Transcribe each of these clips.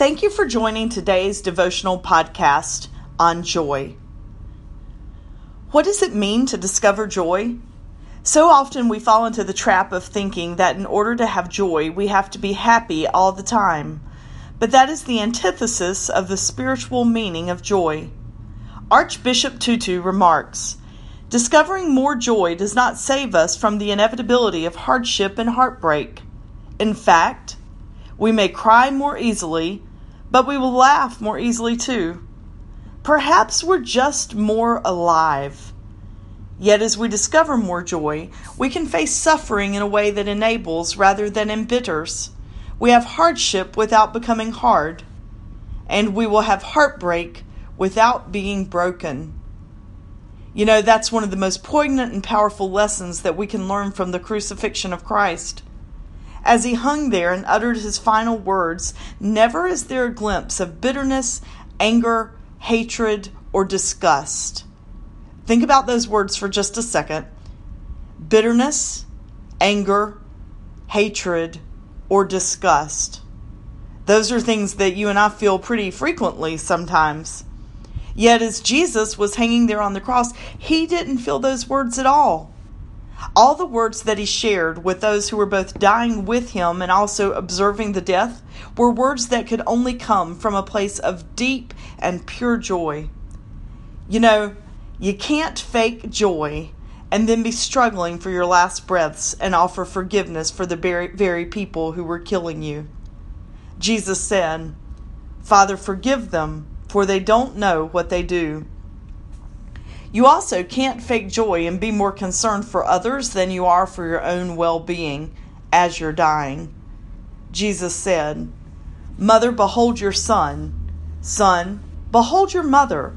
Thank you for joining today's devotional podcast on joy. What does it mean to discover joy? So often we fall into the trap of thinking that in order to have joy, we have to be happy all the time. But that is the antithesis of the spiritual meaning of joy. Archbishop Tutu remarks Discovering more joy does not save us from the inevitability of hardship and heartbreak. In fact, we may cry more easily but we will laugh more easily too. Perhaps we're just more alive. Yet, as we discover more joy, we can face suffering in a way that enables rather than embitters. We have hardship without becoming hard, and we will have heartbreak without being broken. You know, that's one of the most poignant and powerful lessons that we can learn from the crucifixion of Christ. As he hung there and uttered his final words, never is there a glimpse of bitterness, anger, hatred, or disgust. Think about those words for just a second bitterness, anger, hatred, or disgust. Those are things that you and I feel pretty frequently sometimes. Yet, as Jesus was hanging there on the cross, he didn't feel those words at all. All the words that he shared with those who were both dying with him and also observing the death were words that could only come from a place of deep and pure joy. You know, you can't fake joy and then be struggling for your last breaths and offer forgiveness for the very, very people who were killing you. Jesus said, Father, forgive them, for they don't know what they do. You also can't fake joy and be more concerned for others than you are for your own well being as you're dying. Jesus said, Mother, behold your son. Son, behold your mother.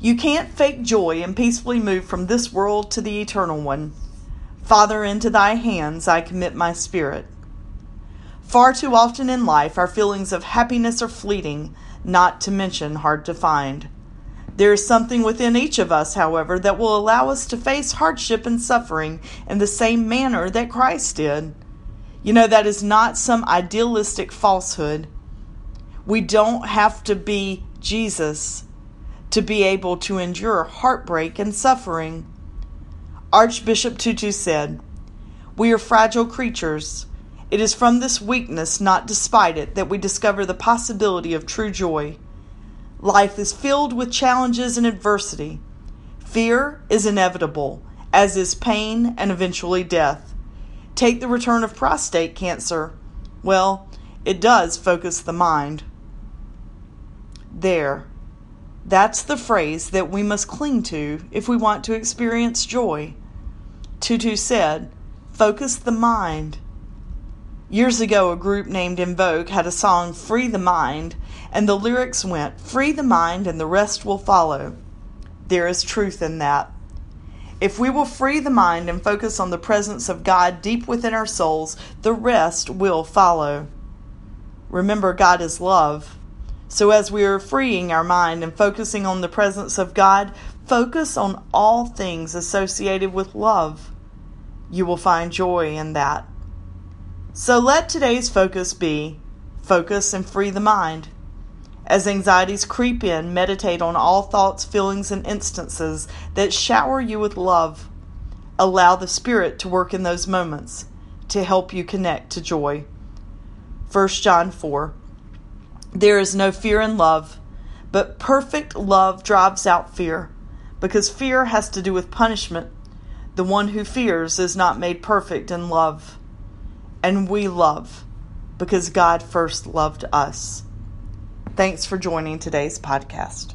You can't fake joy and peacefully move from this world to the eternal one. Father, into thy hands I commit my spirit. Far too often in life, our feelings of happiness are fleeting, not to mention hard to find. There is something within each of us, however, that will allow us to face hardship and suffering in the same manner that Christ did. You know, that is not some idealistic falsehood. We don't have to be Jesus to be able to endure heartbreak and suffering. Archbishop Tutu said, We are fragile creatures. It is from this weakness, not despite it, that we discover the possibility of true joy. Life is filled with challenges and adversity. Fear is inevitable, as is pain and eventually death. Take the return of prostate cancer. Well, it does focus the mind. There. That's the phrase that we must cling to if we want to experience joy. Tutu said, Focus the mind. Years ago, a group named En Vogue had a song, Free the Mind, and the lyrics went, Free the mind and the rest will follow. There is truth in that. If we will free the mind and focus on the presence of God deep within our souls, the rest will follow. Remember, God is love. So, as we are freeing our mind and focusing on the presence of God, focus on all things associated with love. You will find joy in that. So let today's focus be focus and free the mind. As anxieties creep in, meditate on all thoughts, feelings, and instances that shower you with love. Allow the Spirit to work in those moments to help you connect to joy. 1 John 4 There is no fear in love, but perfect love drives out fear, because fear has to do with punishment. The one who fears is not made perfect in love and we love because God first loved us. Thanks for joining today's podcast.